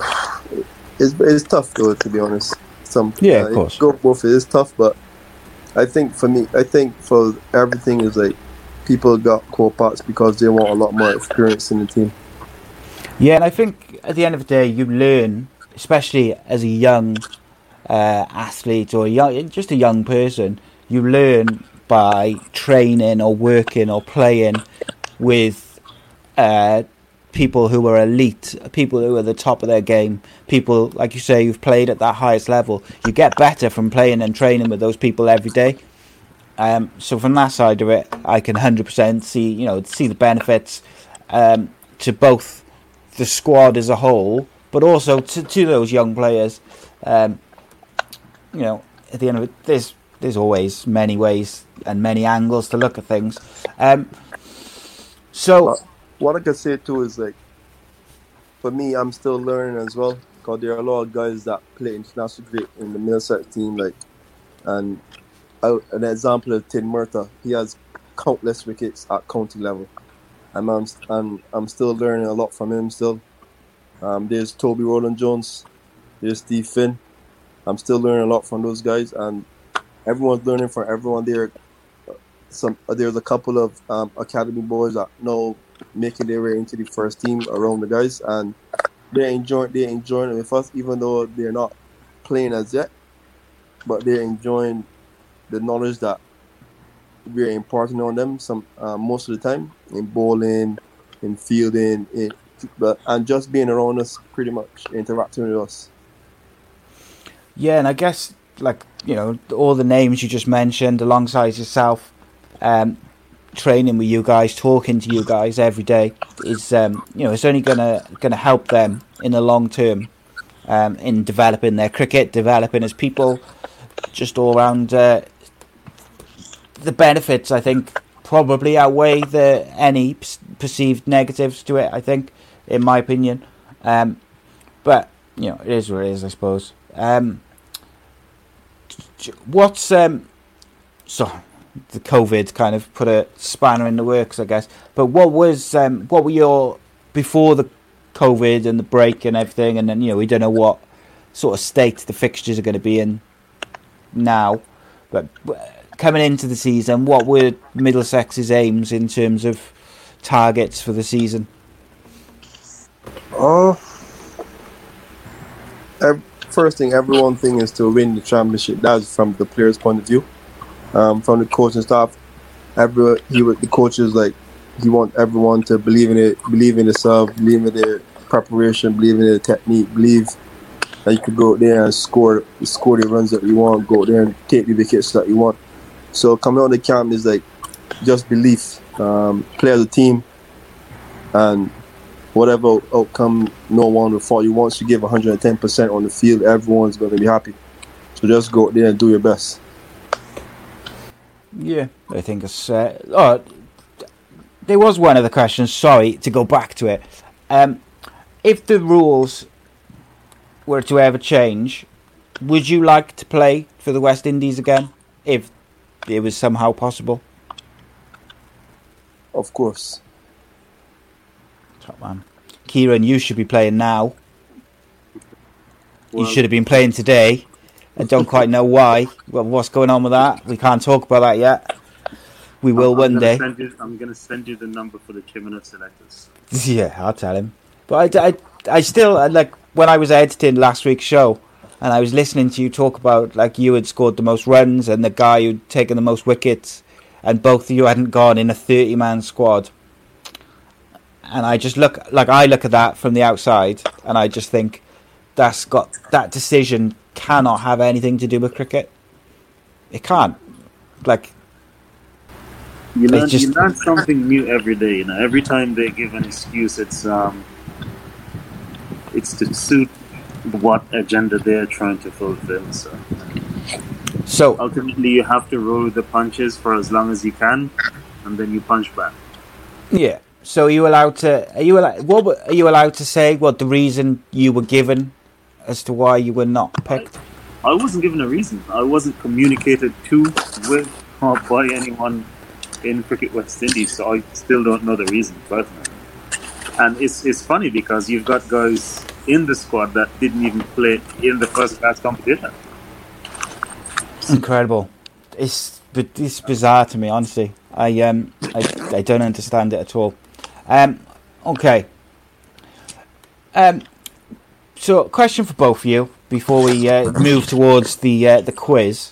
It's, it's tough though, to be honest. Some yeah, of course. Go both. It is tough, but I think for me, I think for everything is like people got Kolpaks because they want a lot more experience in the team. Yeah, and I think at the end of the day, you learn, especially as a young uh, athlete or young, just a young person, you learn by training or working or playing with uh, people who are elite, people who are the top of their game, people like you say who've played at that highest level. You get better from playing and training with those people every day. Um, so from that side of it, I can hundred percent see you know see the benefits um, to both the squad as a whole, but also to, to those young players. Um, you know, at the end of it, there's there's always many ways and many angles to look at things. Um, so what I can say too is like, for me, I'm still learning as well. Cause there are a lot of guys that play international cricket in the Middlesex team, like, and I, an example of Tim Murtagh, he has countless wickets at county level, and I'm and I'm still learning a lot from him still. Um, there's Toby Roland Jones, there's Steve Finn. I'm still learning a lot from those guys, and everyone's learning from everyone. There, some there's a couple of um, academy boys that know making their way into the first team around the guys, and they're enjoying they're enjoying it with us, even though they're not playing as yet, but they're enjoying the knowledge that we're imparting on them some uh, most of the time in bowling, in fielding, in, but and just being around us, pretty much interacting with us. Yeah, and I guess like you know all the names you just mentioned alongside yourself, um, training with you guys, talking to you guys every day is, um, you know, it's only gonna gonna help them in the long term um, in developing their cricket, developing as people, just all around. Uh, the benefits, I think, probably outweigh the any perceived negatives to it. I think, in my opinion, um, but you know, it is what it is, I suppose. Um, what's um, so the COVID kind of put a spanner in the works, I guess. But what was um, what were your before the COVID and the break and everything, and then you know we don't know what sort of state the fixtures are going to be in now, but coming into the season, what were Middlesex's aims in terms of targets for the season? Oh, first thing, everyone thing is to win the championship. That's from the players' point of view. Um, from the coaching staff, every he the coaches like he want everyone to believe in it, believe in themselves, believe in their preparation, believe in their technique, believe that you could go there and score score the runs that you want, go there and take the wickets that you want. So coming on the camp is like just belief, um, play as a team, and whatever outcome no one will fault you. Once you give 110% on the field, everyone's going to be happy. So just go out there and do your best. Yeah, I think it's. Uh, oh, there was one of the questions. Sorry to go back to it. Um, if the rules were to ever change, would you like to play for the West Indies again? If it was somehow possible? Of course. Top man. Kieran, you should be playing now. Well, you should have been playing today. I don't quite know why. Well, what's going on with that? We can't talk about that yet. We will I'm, one day. You, I'm going to send you the number for the Chimino selectors. <laughs> Yeah, I'll tell him. But I, I, I still, uh, like, when I was editing last week's show, and I was listening to you talk about like you had scored the most runs and the guy who'd taken the most wickets, and both of you hadn't gone in a thirty-man squad. And I just look like I look at that from the outside, and I just think that's got that decision cannot have anything to do with cricket. It can't. Like you learn, just, you learn something new every day. You know, every time they give an excuse, it's um, it's to suit what agenda they're trying to fulfill. So, so ultimately, you have to roll the punches for as long as you can, and then you punch back. Yeah. So, are you allowed to? Are you allowed? What are you allowed to say? What the reason you were given as to why you were not picked? I, I wasn't given a reason. I wasn't communicated to with or by anyone in Cricket West Indies, so I still don't know the reason personally. And it's it's funny because you've got guys in the squad that didn't even play in the first class competition. Incredible. It's but it's bizarre to me, honestly. I um I, I don't understand it at all. Um, okay. Um, so question for both of you before we uh, <coughs> move towards the uh, the quiz.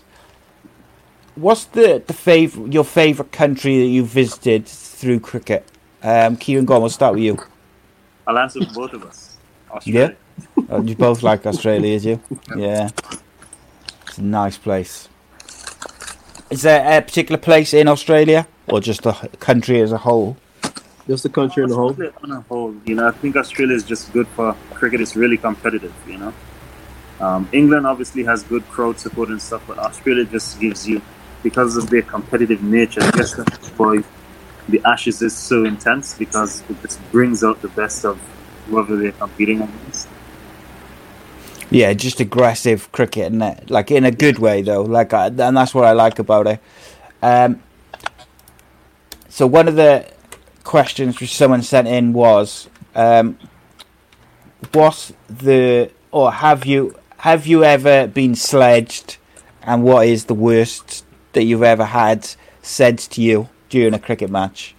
What's the the favorite your favorite country that you visited through cricket? Um, Kieran, go on. We'll start with you. I'll answer for both of us. Australia. Yeah, oh, you both like Australia, is you? Yeah, it's a nice place. Is there a particular place in Australia, or just the country as a whole? Just the country as the whole. On a whole, you know, I think Australia is just good for cricket. It's really competitive, you know. Um, England obviously has good crowd support and stuff, but Australia just gives you, because of their competitive nature, I guess that's why the Ashes is so intense because it just brings out the best of whoever they're competing against. Yeah, just aggressive cricket, and like in a good way though. Like, and that's what I like about it. Um, so one of the questions which someone sent in was, um, "What's the or have you have you ever been sledged, and what is the worst that you've ever had said to you during a cricket match?"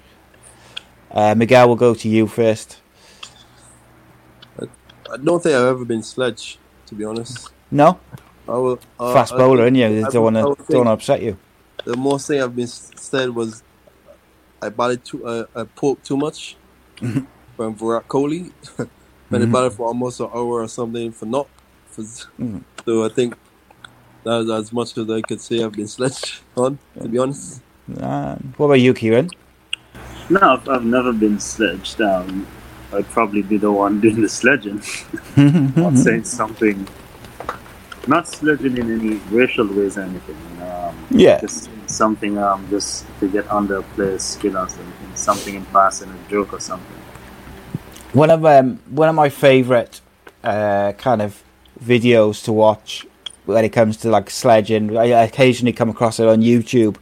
Uh, Miguel, will go to you first. I don't think I've ever been sledged, to be honest. No. I will, uh, Fast bowler, and you? They don't want to don't want to upset you. The most thing I've been said was I bought it too, uh, I pulled too much mm-hmm. from Virat Kohli. when mm-hmm. I batted for almost an hour or something for not. For, mm-hmm. So I think that's as much as I could say I've been sledged <laughs> on, to be honest. Uh, what about you, Kieran? No, if I've never been sledged down. I'd probably be the one doing the sledging. <laughs> not saying something. Not sledging in any racial ways or anything. You um, Yeah. Just something um just to get under a player's skin or something. Something in passing, a joke or something. One of um, one of my favorite uh, kind of videos to watch when it comes to like sledging. I occasionally come across it on YouTube.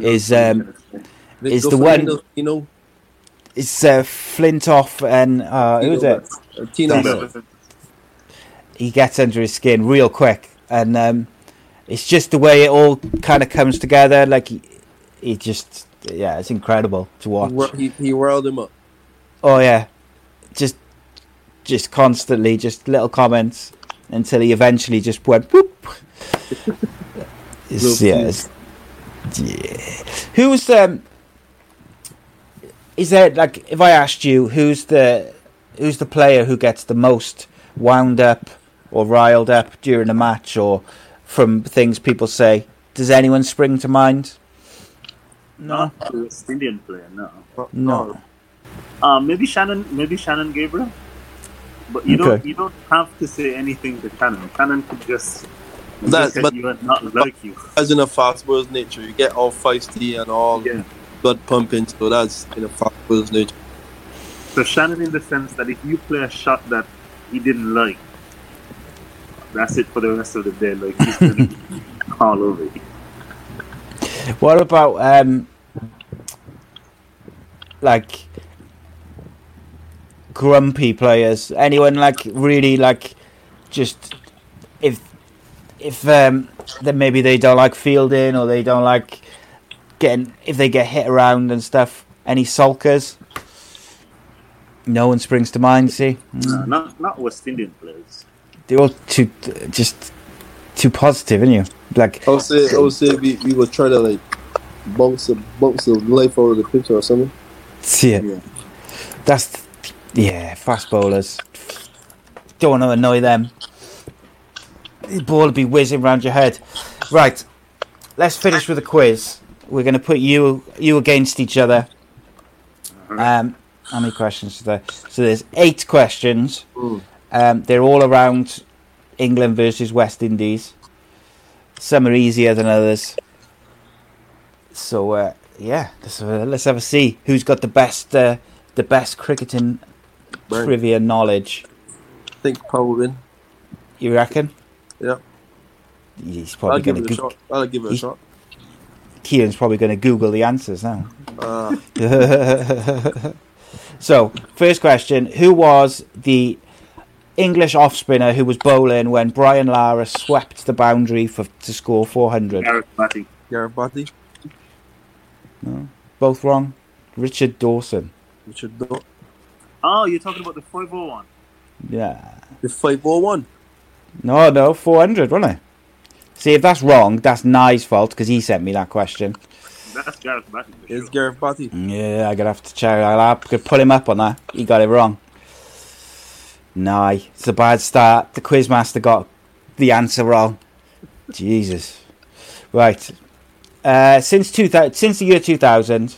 Is, um, gonna say. They Is the one- you know? It's uh, Flintoff and uh, who was it? uh, Tino He gets under his skin real quick, and um, it's just the way it all kind of comes together. Like he, he just, yeah, it's incredible to watch. wor- he, he whirled him up. Oh yeah, just just constantly, just little comments until he eventually just went whoop. <laughs> It's, yeah, it's, yeah. Who's um? Is there like if I asked you who's the who's the player who gets the most wound up or riled up during a match or from things people say? Does anyone spring to mind? No, Not the West Indian player, no. no. Um, maybe Shannon, maybe Shannon Gabriel. But you don't, you don't have to say anything to Shannon. Shannon could just That's- look but- you and not like you. As in a fast bowler's nature, you get all feisty and all Yeah. blood pumping. So that's in a fast bowler's nature. So Shannon, in the sense that if you play a shot that he didn't like, that's it for the rest of the day. Like he's gonna be <laughs> all over you. What about um like grumpy players? Anyone like really like just if if um then maybe they don't like fielding or they don't like getting if they get hit around and stuff. Any sulkers? No one springs to mind. See, No, not not West Indian players. They're all too just too positive, aren't you? Like I would say, I would say we, we would try to like bounce the bounce the life out of the picture or something. Yeah. Yeah. That's yeah, fast bowlers. Don't want to annoy them. The ball will be whizzing round your head. Right, let's finish with a quiz. We're going to put you you against each other. Um, how many questions are there? So there's eight questions. Mm. Um, they're all around England versus West Indies. Some are easier than others. So uh, yeah, let's, uh, let's have a see who's got the best uh, the best cricketing Right. trivia knowledge. I think Paul will win. You reckon? Yeah. He's I'll probably give going it a to. shot. I'll give it a shot. Kieran's probably going to Google the answers now. Uh, <laughs> so, first question: Who was the English off spinner who was bowling when Brian Lara swept the boundary for to score 400? Gareth Batty. Gareth Batty, No, Both wrong. Richard Dawson. Richard Doe. Oh, you're talking about the 501. Yeah. The 501. No, no, 400, wasn't it? See, if that's wrong, that's Nye's fault because he sent me that question. That's Gareth Batty. For It's sure. Gareth Batty. Yeah, I gotta have to check. I'll have to pull him up on that. He got it wrong. Nye, it's a bad start. The quizmaster got the answer wrong. Jesus. Right. Uh, since 2000, since the year 2000,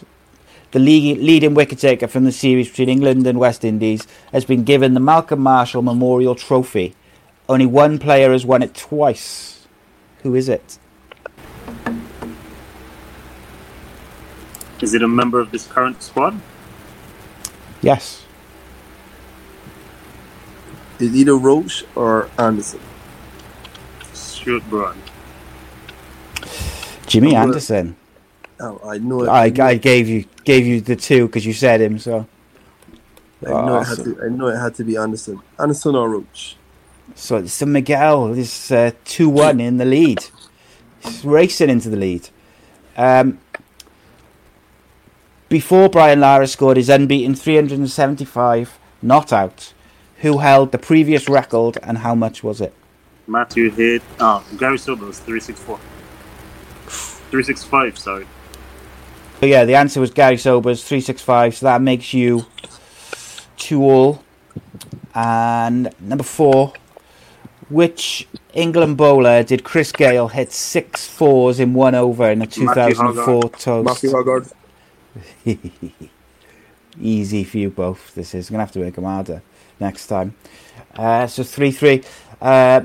the league, leading wicket taker from the series between England and West Indies has been given the Malcolm Marshall Memorial Trophy. Only one player has won it twice. Who is it? Is it a member of this current squad? Yes. It's either Roach or Anderson. Stuart Broad. Jimmy Well, Anderson. Oh, I know it. I, I gave you gave you the two because you said him. So I know it had Awesome. to. I know it had to be Anderson. Anderson or Roach. so it's the Miguel is uh, two one in the lead. He's racing into the lead. Um, before Brian Lara scored his unbeaten 375 not out, who held the previous record and how much was it? Matthew Hayden. Oh, Garry Sobers 364. 365, sorry. So yeah, the answer was Garry Sobers 365. So that makes you two all. And number four, which England bowler did Chris Gayle hit six fours in one over in the Matthew 2004 toast? Matthew Hoggard. <laughs> easy for you both. This is going to have to make them harder next time. Uh, so 3 3. Uh,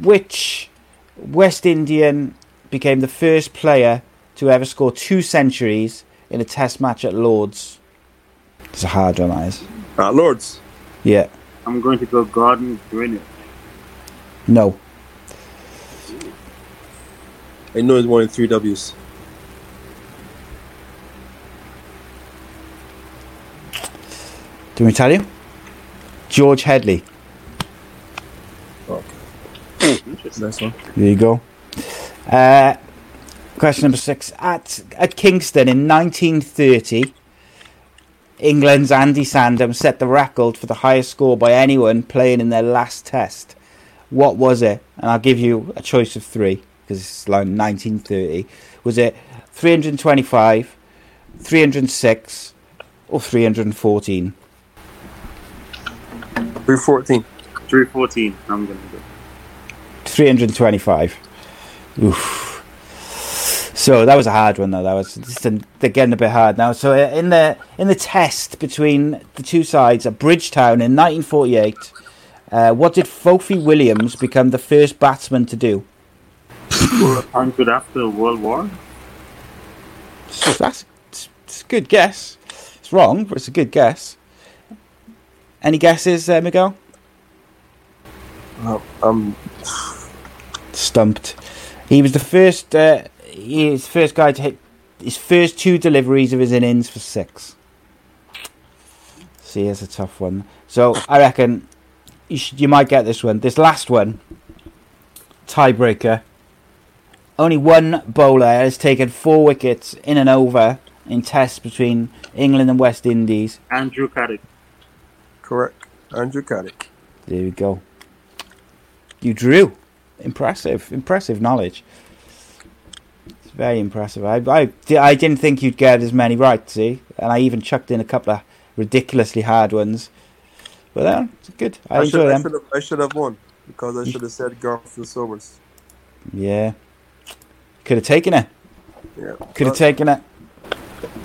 which West Indian became the first player to ever score two centuries in a test match at Lords? It's a hard one, that is. Uh, Lords. Yeah. I'm going to go Gordon Greenidge. No. I know he's one in three W's. Do we tell you? George Headley. Interesting. Nice one. There you go. Uh, question number six. At at Kingston in 1930, England's Andy Sandham set the record for the highest score by anyone playing in their last test. What was it? And I'll give you a choice of three because it's like 1930. Was it 325, 306, or 314? 314. 314. I'm going to go. 325. Oof. So that was a hard one, though. That was just a, they're getting a bit hard now. So uh, in the in the test between the two sides at Bridgetown in 1948, uh, what did Foffie Williams become the first batsman to do? 100 after World War? So that's it's, it's a good guess. It's wrong, but it's a good guess. Any guesses, uh, Miguel? I'm Stumped. He was the first. Uh, he was the first guy to hit his first two deliveries of his innings for six. See, it's a tough one. So I reckon you should, you might get this one. This last one, tiebreaker. Only one bowler has taken four wickets in and over in tests between England and West Indies. Andrew Caddick. Correct. Andrew Caddick. There we go. You drew. Impressive. Impressive knowledge. It's very impressive. I, I, I didn't think you'd get as many right, see? And I even chucked in a couple of ridiculously hard ones. But uh, it's good. I, I, enjoy should, I, them. should have, I should have won because I should have said Garfield Sobers. Yeah. Could have taken it. Yeah. Could have taken it.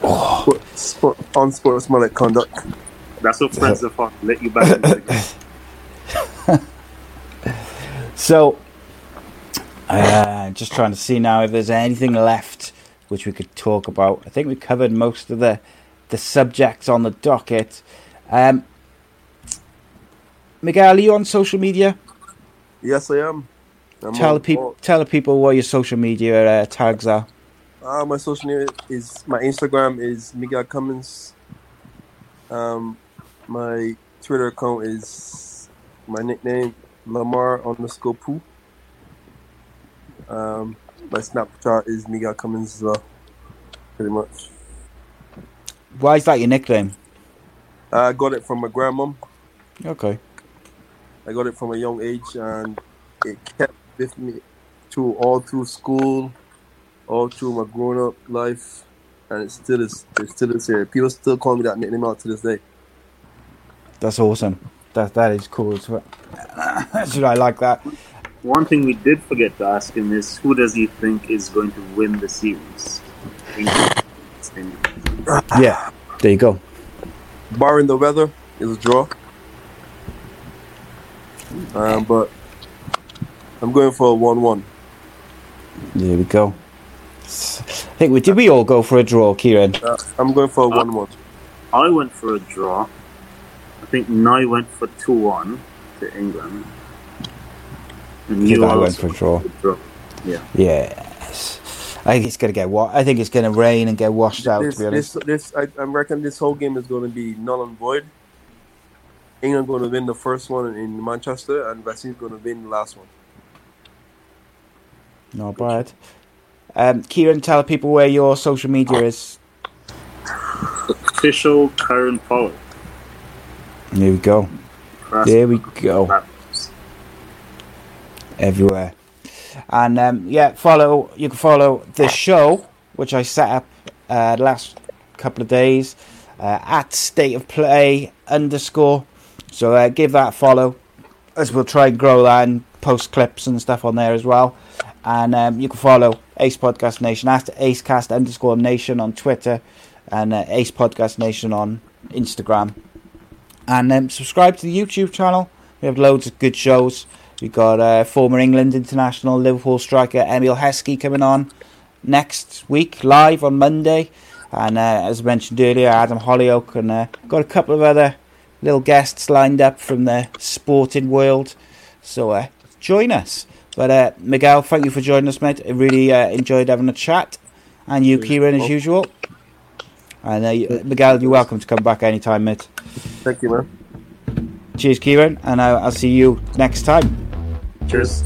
Sport, sport, unsportsmanlike conduct. That's what friends are for. Let you back into the game. <laughs> So, uh, just trying to see now if there's anything left which we could talk about. I think we covered most of the the subjects on the docket. Um, Miguel, are you on social media? Yes, I am. I'm Tell the people, tell the people what your social media uh, tags are. Uh, my social media is my Instagram is Miguel Cummins. Um, my Twitter account is my nickname Lamar underscore Poo. Um, my Snapchat is Miguel Cummins as well. Pretty much. Why is that your nickname? I got it from my grandmom. Okay. I got it from a young age, and it kept with me through all through school, all through my grown up life, and it still is. It still is here. People still call me that nickname out to this day. That's awesome. That that is cool. as well. <laughs> Should I like that? One thing we did forget to ask him is who does he think is going to win the series? Yeah. There you go. Barring the weather, it was a draw. Um, but I'm going for a one-one. There we go. I think we did. We all go for a draw, Kieran. Uh, I'm going for a one-one. I went for a draw. I think Nye went for 2 1 to England. And I you I went for a draw. went for a draw. Yes. I think it's gonna get wa- I think it's gonna rain and get washed out. This, to be honest. this, this, I, I reckon this whole game is going to be null and void. England going to win the first one in Manchester, and West Indies going to win the last one. Not bad. Um, Kieran, tell people where your social media is. Official Kieran Powell. There we go. There we go. Everywhere. And um, yeah, follow. You can follow the show, which I set up uh, last couple of days uh, at State of Play underscore. So uh, give that a follow, as we'll try and grow that and post clips and stuff on there as well. And um, you can follow Ace Podcast Nation at AceCast underscore Nation on Twitter and uh, Ace Podcast Nation on Instagram. And um, subscribe to the YouTube channel. We have loads of good shows. We've got uh, former England international Liverpool striker Emile Heskey coming on next week live on Monday. And uh, as mentioned earlier, Adam Hollioake and uh, got a couple of other little guests lined up from the sporting world. So uh, join us. But uh, Miguel, thank you for joining us, mate. I really uh, enjoyed having a chat. And you, Kieran, as usual. And uh, Miguel, you're welcome to come back anytime, mate. Thank you, man. Cheers, Kieran, and I'll, I'll see you next time. Cheers.